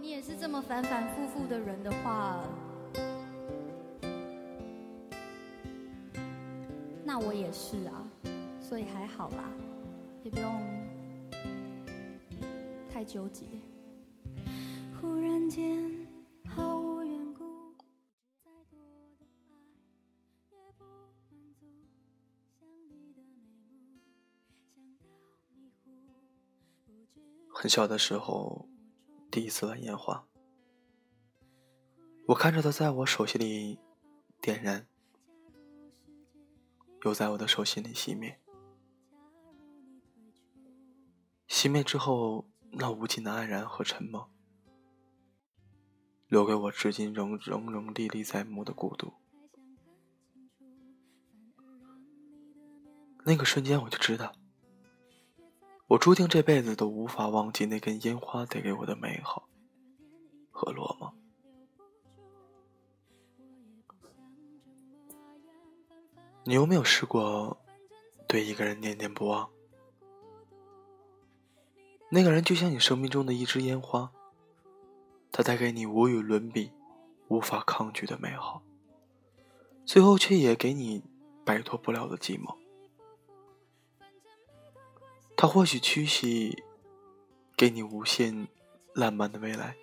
你也是这么反反复复的人的话，那我也是啊，所以还好啦，也不用太纠结。忽然间，毫无缘故，再多的爱也不满足。想你的眉目，想到迷糊，不知很小的时候，第一次玩烟花，我看着它在我手心里点燃，又在我的手心里熄灭。熄灭之后，那无尽的黯然和沉默，留给我至今仍仍仍历历在目的孤独。那个瞬间，我就知道。我注定这辈子都无法忘记那根烟花带给我的美好和落寞。你有没有试过对一个人念念不忘？那个人就像你生命中的一支烟花，他带给你无与伦比、无法抗拒的美好，最后却也给你摆脱不了的寂寞。他或许屈膝，给你无限浪漫的未来，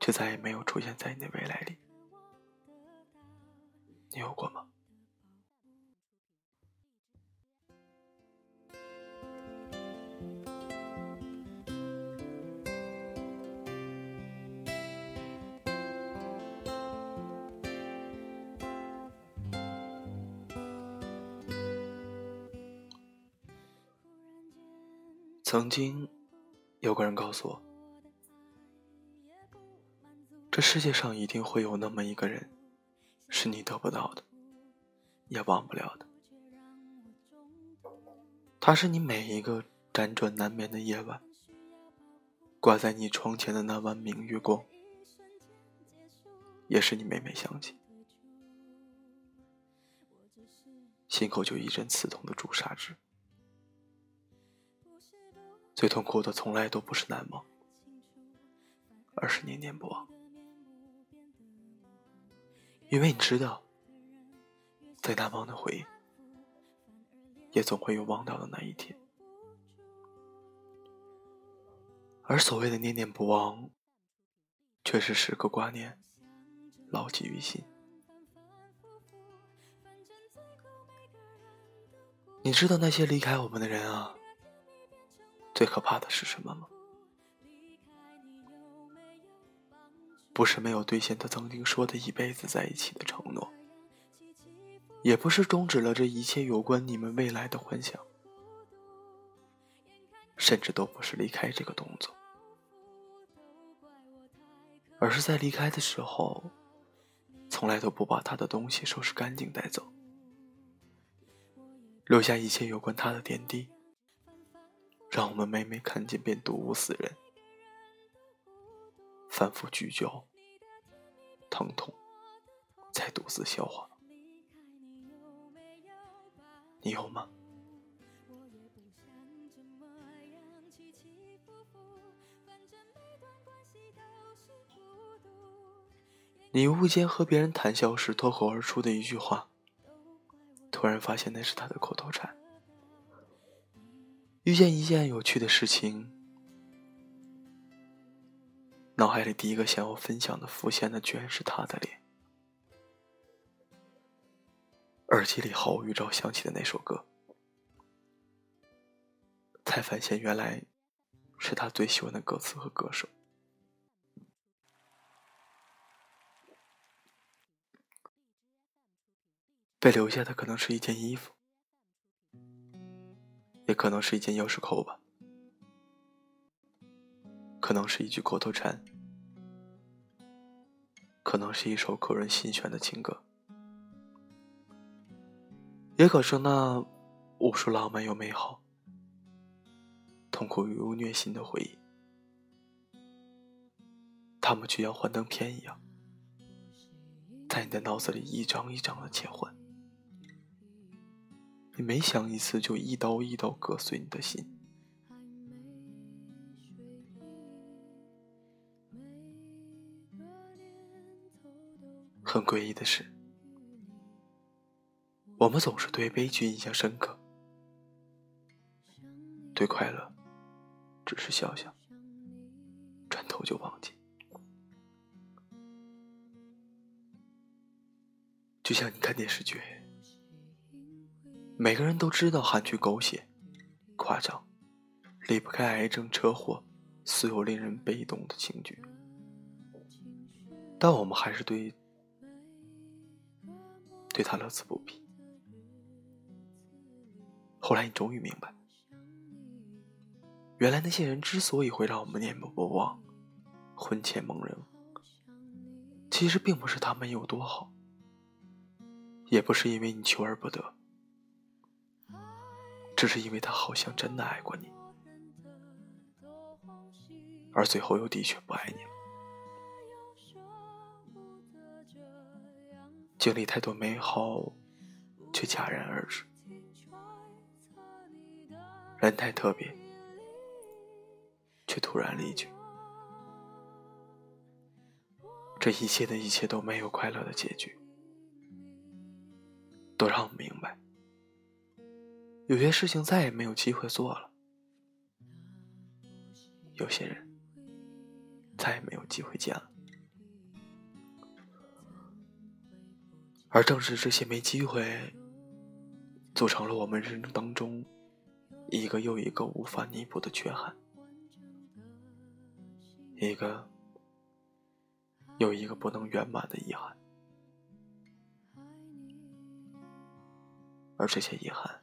却再也没有出现在你的未来里。你有过吗？曾经，有个人告诉我，这世界上一定会有那么一个人，是你得不到的，也忘不了的。他是你每一个辗转难眠的夜晚，挂在你窗前的那弯明月光，也是你每每想起，心口就一阵刺痛的朱砂痣。最痛苦的从来都不是难忘，而是念念不忘。因为你知道，再难忘的回忆，也总会有忘掉的那一天。而所谓的念念不忘，却是时刻挂念，牢记于心。你知道那些离开我们的人啊。最可怕的是什么吗？不是没有兑现他曾经说的一辈子在一起的承诺，也不是终止了这一切有关你们未来的幻想，甚至都不是离开这个动作，而是在离开的时候，从来都不把他的东西收拾干净带走，留下一切有关他的点滴。让我们每每看见便睹物思人，反复咀嚼，疼痛，再独自消化。你有吗？你无意间和别人谈笑时脱口而出的一句话，突然发现那是他的口头禅。遇见一件有趣的事情，脑海里第一个想要分享的浮现的居然是他的脸。耳机里毫无预兆响起的那首歌，才发现原来是他最喜欢的歌词和歌手。被留下的可能是一件衣服。也可能是一件钥匙扣吧，可能是一句口头禅，可能是一首扣人心弦的情歌，也可是那无数浪漫又美好、痛苦又虐心的回忆，他们就像幻灯片一样，在你的脑子里一张一张的切换。你每想一次就一刀一刀割碎你的心。很诡异的是。我们总是对悲剧印象深刻。对快乐只是笑笑。转头就忘记。就像你看电视剧。每个人都知道韩剧狗血、夸张，离不开癌症、车祸，所有令人被动的情绪，但我们还是对对他乐此不疲。后来你终于明白，原来那些人之所以会让我们念念不忘、魂牵梦萦，其实并不是他们有多好。也不是因为你求而不得，只是因为他好像真的爱过你，而最后又的确不爱你了。经历太多美好，却戛然而止；人太特别，却突然离去。这一切的一切都没有快乐的结局。都让我明白，有些事情再也没有机会做了，有些人再也没有机会见了，而正是这些没机会，组成了我们人生当中一个又一个无法弥补的缺憾，一个又一个不能圆满的遗憾。而这些遗憾，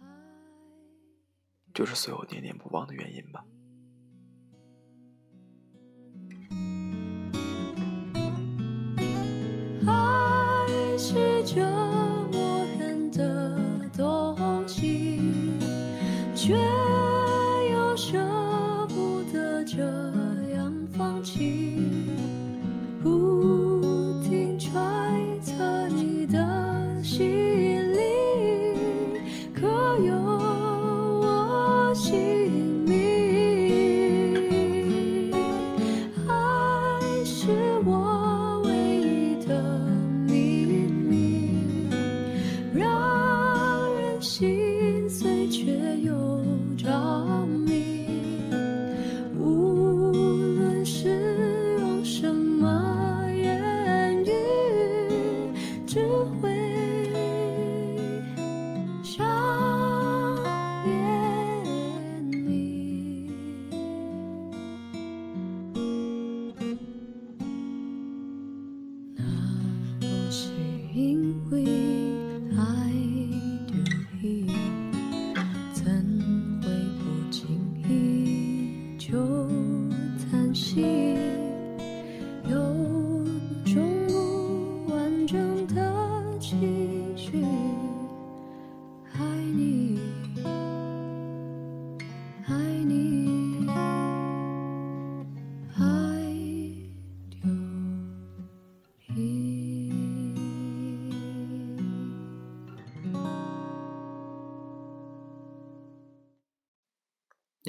就是所有念念不忘的原因吧。爱是折磨人的东西，却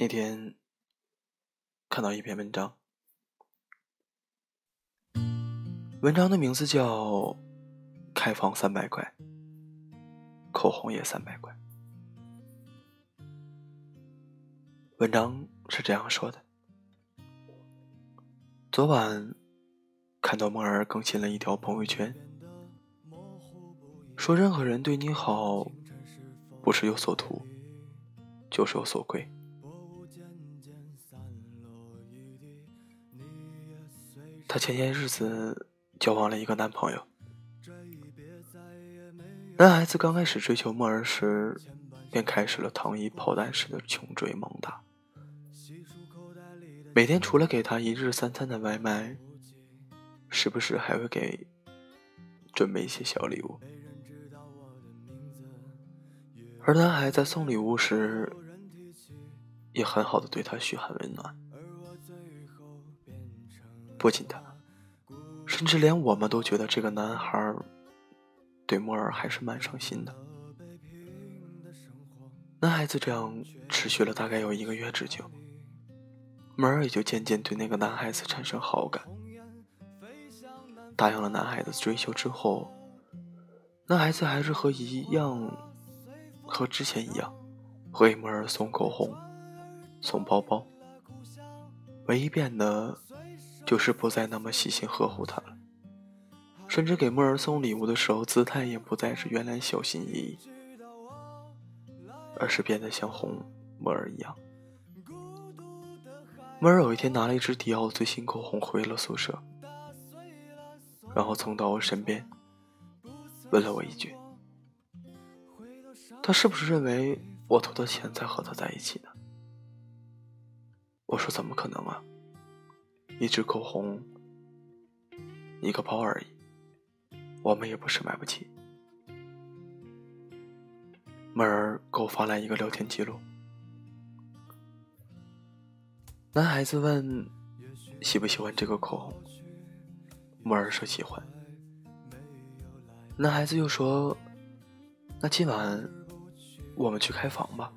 那天看到一篇文章，文章的名字叫《开房三百块，口红也三百块》。文章是这样说的：昨晚看到梦儿更新了一条朋友圈，说任何人对你好，不是有所图，就是有所归。她前些日子交往了一个男朋友，男孩子刚开始追求梦儿时，便开始了糖衣炮弹式的穷追猛打，每天除了给她一日三餐的外卖，时不时还会给准备一些小礼物，而男孩在送礼物时，也很好的对她嘘寒问暖。不仅他，甚至连我们都觉得这个男孩对莫儿还是蛮上心的。男孩子这样持续了大概有一个月之久，莫儿也就渐渐对那个男孩子产生好感。答应了男孩子追求之后，男孩子还是和一样，和之前一样，为莫儿送口红、送包包。唯一变的，就是不再那么细心呵护她了，甚至给莫儿送礼物的时候，姿态也不再是原来小心翼翼，而是变得像哄莫儿一样。莫儿有一天拿了一支迪奥最新口红回了宿舍。然后冲到我身边，问了我一句：“他是不是认为我偷他钱才和他在一起的？”我说：“怎么可能啊！一支口红，一个包而已，我们也不是买不起。”妹儿给我发来一个聊天记录，男孩子问：“喜不喜欢这个口红？”木儿说喜欢，男孩子又说：“那今晚我们去开房吧。”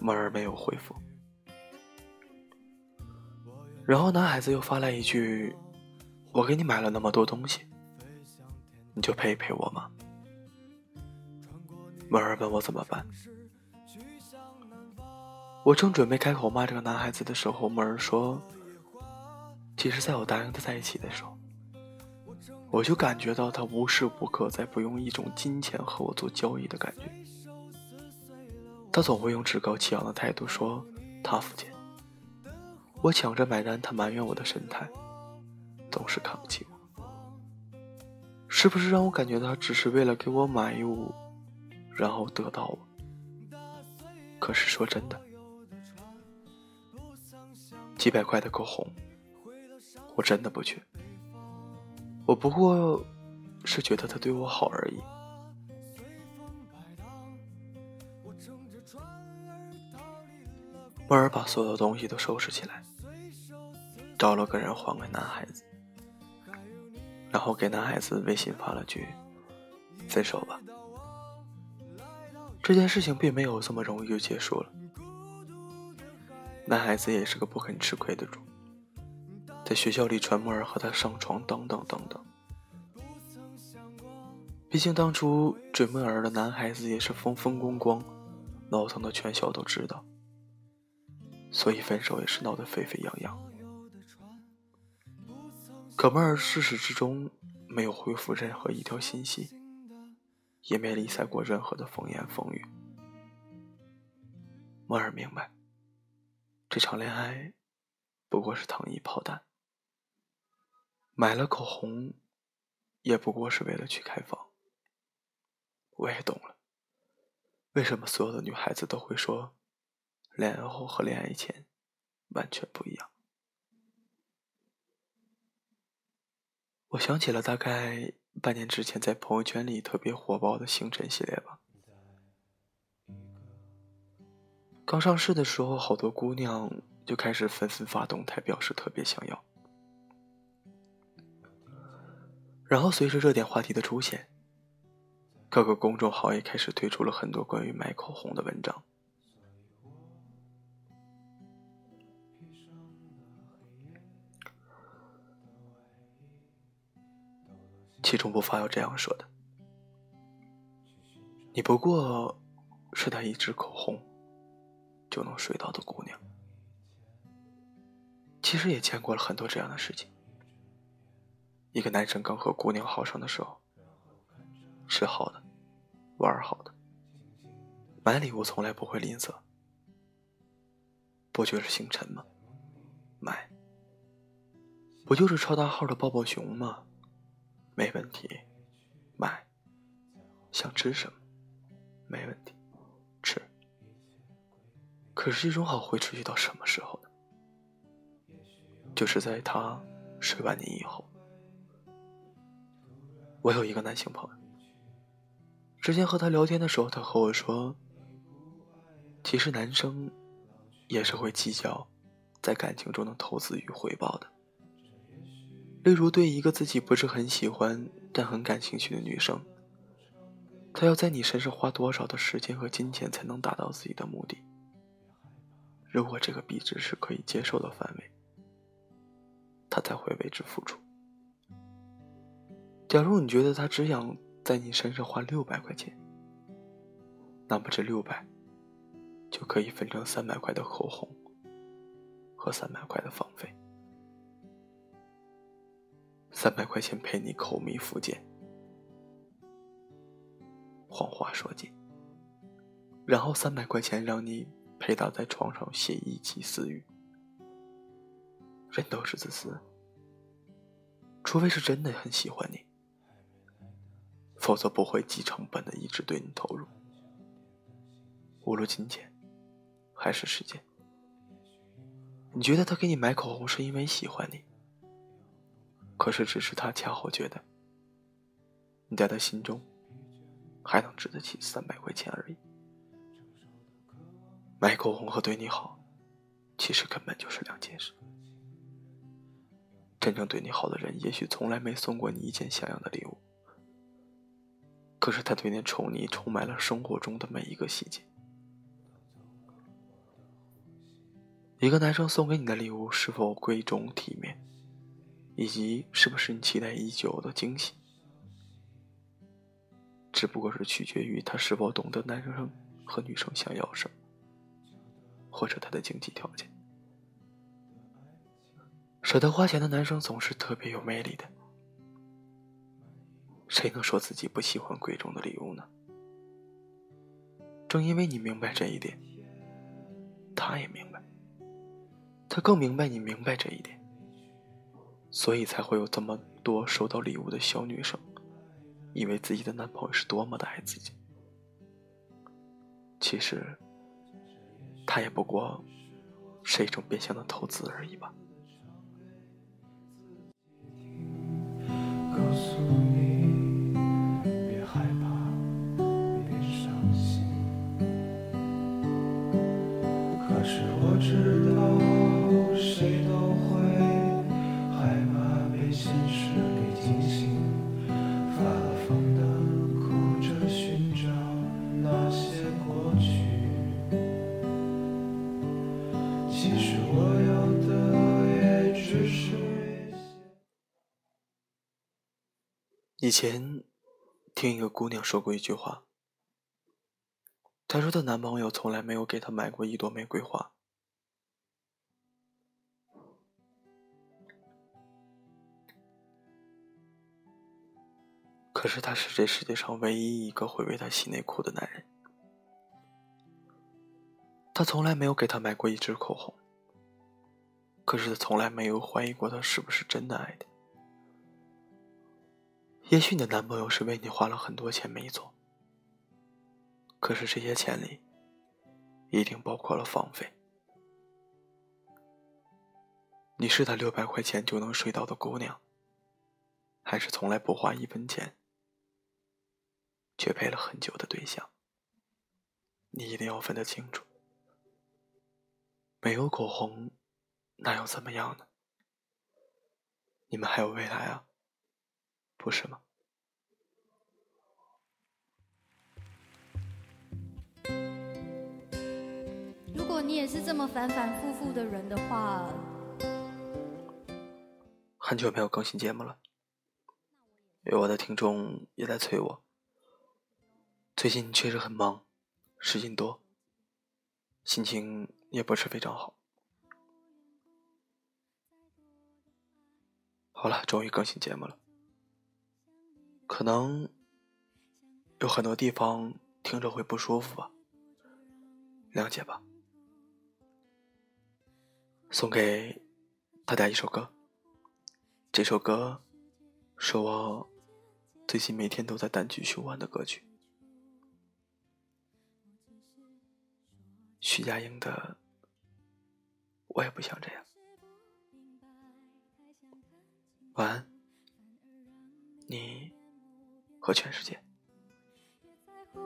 木儿没有回复，然后男孩子又发来一句：“我给你买了那么多东西，你就陪一陪我吗？”木儿问我怎么办，我正准备开口骂这个男孩子的时候，木儿说。其实，在我答应他在一起的时候，我就感觉到他无时无刻在不用一种金钱和我做交易的感觉。他总会用趾高气扬的态度说他付钱，我抢着买单，他埋怨我的神态，总是看不起我。是不是让我感觉他只是为了给我买物，然后得到我？可是说真的，几百块的口红。我真的不缺，我不过是觉得他对我好而已。莫尔把所有东西都收拾起来，找了个人还给男孩子，然后给男孩子微信发了句“分手吧”。这件事情并没有这么容易就结束了。男孩子也是个不肯吃亏的主。在学校里传木儿和他上床，等等等等。毕竟当初追木儿的男孩子也是风风光光，闹腾的全校都知道，所以分手也是闹得沸沸扬扬。可木儿至始至终没有回复任何一条信息，也没理睬过任何的风言风语。木儿明白，这场恋爱不过是糖衣炮弹。买了口红，也不过是为了去开房。我也懂了，为什么所有的女孩子都会说，恋爱后和恋爱前完全不一样。我想起了大概半年之前在朋友圈里特别火爆的星辰系列吧。刚上市的时候，好多姑娘就开始纷纷发动态，表示特别想要。然后随着热点话题的出现，各个公众号也开始推出了很多关于买口红的文章。其中不乏有这样说的：“你不过是他一支口红就能睡到的姑娘。”其实也见过了很多这样的事情。一个男生刚和姑娘好上的时候，吃好的，玩好的，买礼物从来不会吝啬。不就是星辰吗？买。不就是超大号的抱抱熊吗？没问题，买。想吃什么？没问题，吃。可是这种好会持续到什么时候呢？就是在他睡完你以后。我有一个男性朋友，之前和他聊天的时候，他和我说，其实男生也是会计较在感情中的投资与回报的。例如，对一个自己不是很喜欢但很感兴趣的女生，他要在你身上花多少的时间和金钱才能达到自己的目的？如果这个币值是可以接受的范围，他才会为之付出。假如你觉得他只想在你身上花六百块钱，那么这六百就可以分成三百块的口红和三百块的房费。三百块钱陪你口蜜腹剑，谎话说尽，然后三百块钱让你陪他在床上写一己私语。人都是自私，除非是真的很喜欢你，否则不会低成本的一直对你投入，无论金钱还是时间。你觉得他给你买口红是因为喜欢你？可是，只是他恰好觉得你在他心中还能值得起三百块钱而已。买口红和对你好，其实根本就是两件事。真正对你好的人，也许从来没送过你一件像样的礼物，可是他对你宠溺充满了生活中的每一个细节。一个男生送给你的礼物是否贵重体面？以及是不是你期待已久的惊喜，只不过是取决于他是否懂得男生和女生想要什么，或者他的经济条件。舍得花钱的男生总是特别有魅力的。谁能说自己不喜欢贵重的礼物呢？正因为你明白这一点，他也明白，他更明白你明白这一点。所以才会有这么多收到礼物的小女生，以为自己的男朋友是多么的爱自己。其实，他也不过是一种变相的投资而已吧。以前听一个姑娘说过一句话，她说她男朋友从来没有给她买过一朵玫瑰花，可是他是这世界上唯一一个会为她洗内裤的男人。他从来没有给她买过一支口红，可是他从来没有怀疑过她是不是真的爱他。也许你的男朋友是为你花了很多钱，没错。可是这些钱里，一定包括了房费。你是他六百块钱就能睡到的姑娘，还是从来不花一分钱，却陪了很久的对象？你一定要分得清楚。没有口红，那又怎么样呢？你们还有未来啊！不是吗？如果你也是这么反反复复的人的话，很久没有更新节目了，有我的听众也在催我。最近确实很忙，事情多，心情也不是非常好。好了，终于更新节目了。可能有很多地方听着会不舒服吧，谅解吧。送给大家一首歌，这首歌是我最近每天都在单曲循环的歌曲，徐佳莹的《我也不想这样》。晚安，你。和全世界。越在乎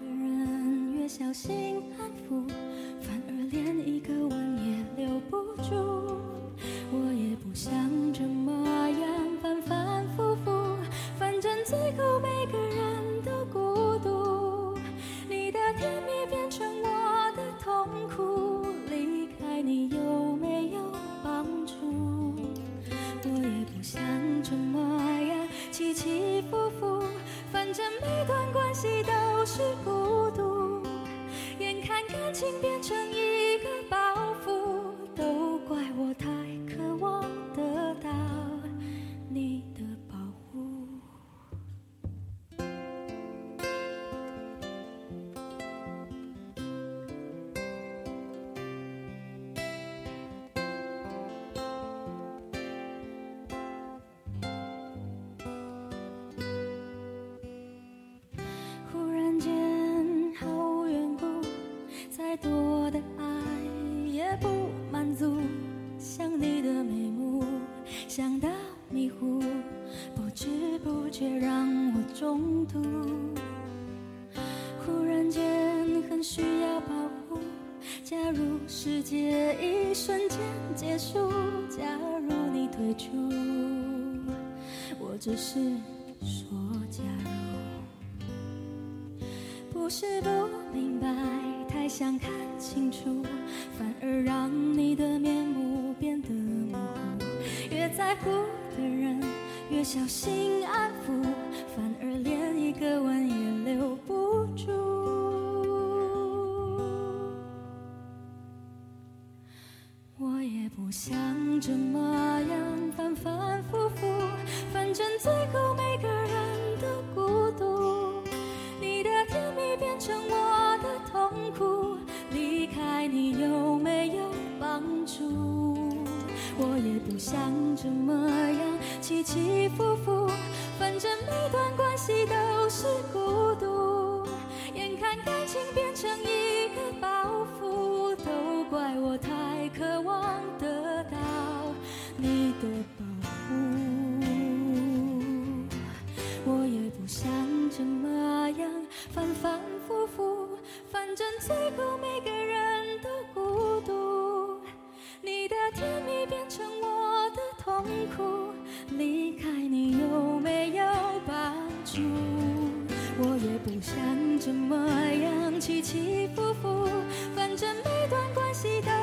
的人越小心安抚，反而连一个吻也留不住。我也不想这么每段关系都是孤独眼看感情变成一忽然间很需要保护，假如世界一瞬间结束，假如你退出，我只是说假如。不是不明白，太想看清楚，反而让你的面目变得模糊。越在乎的人，越小心安抚，反而连一个吻也留不住。我也不想这么样反反复复，反正最后每个人都孤独。你的甜蜜变成我的痛苦，离开你有没有帮助？我也不想这么样起起伏伏，反正每段关系都是孤不想怎么样，起起伏伏，反正每段关系都。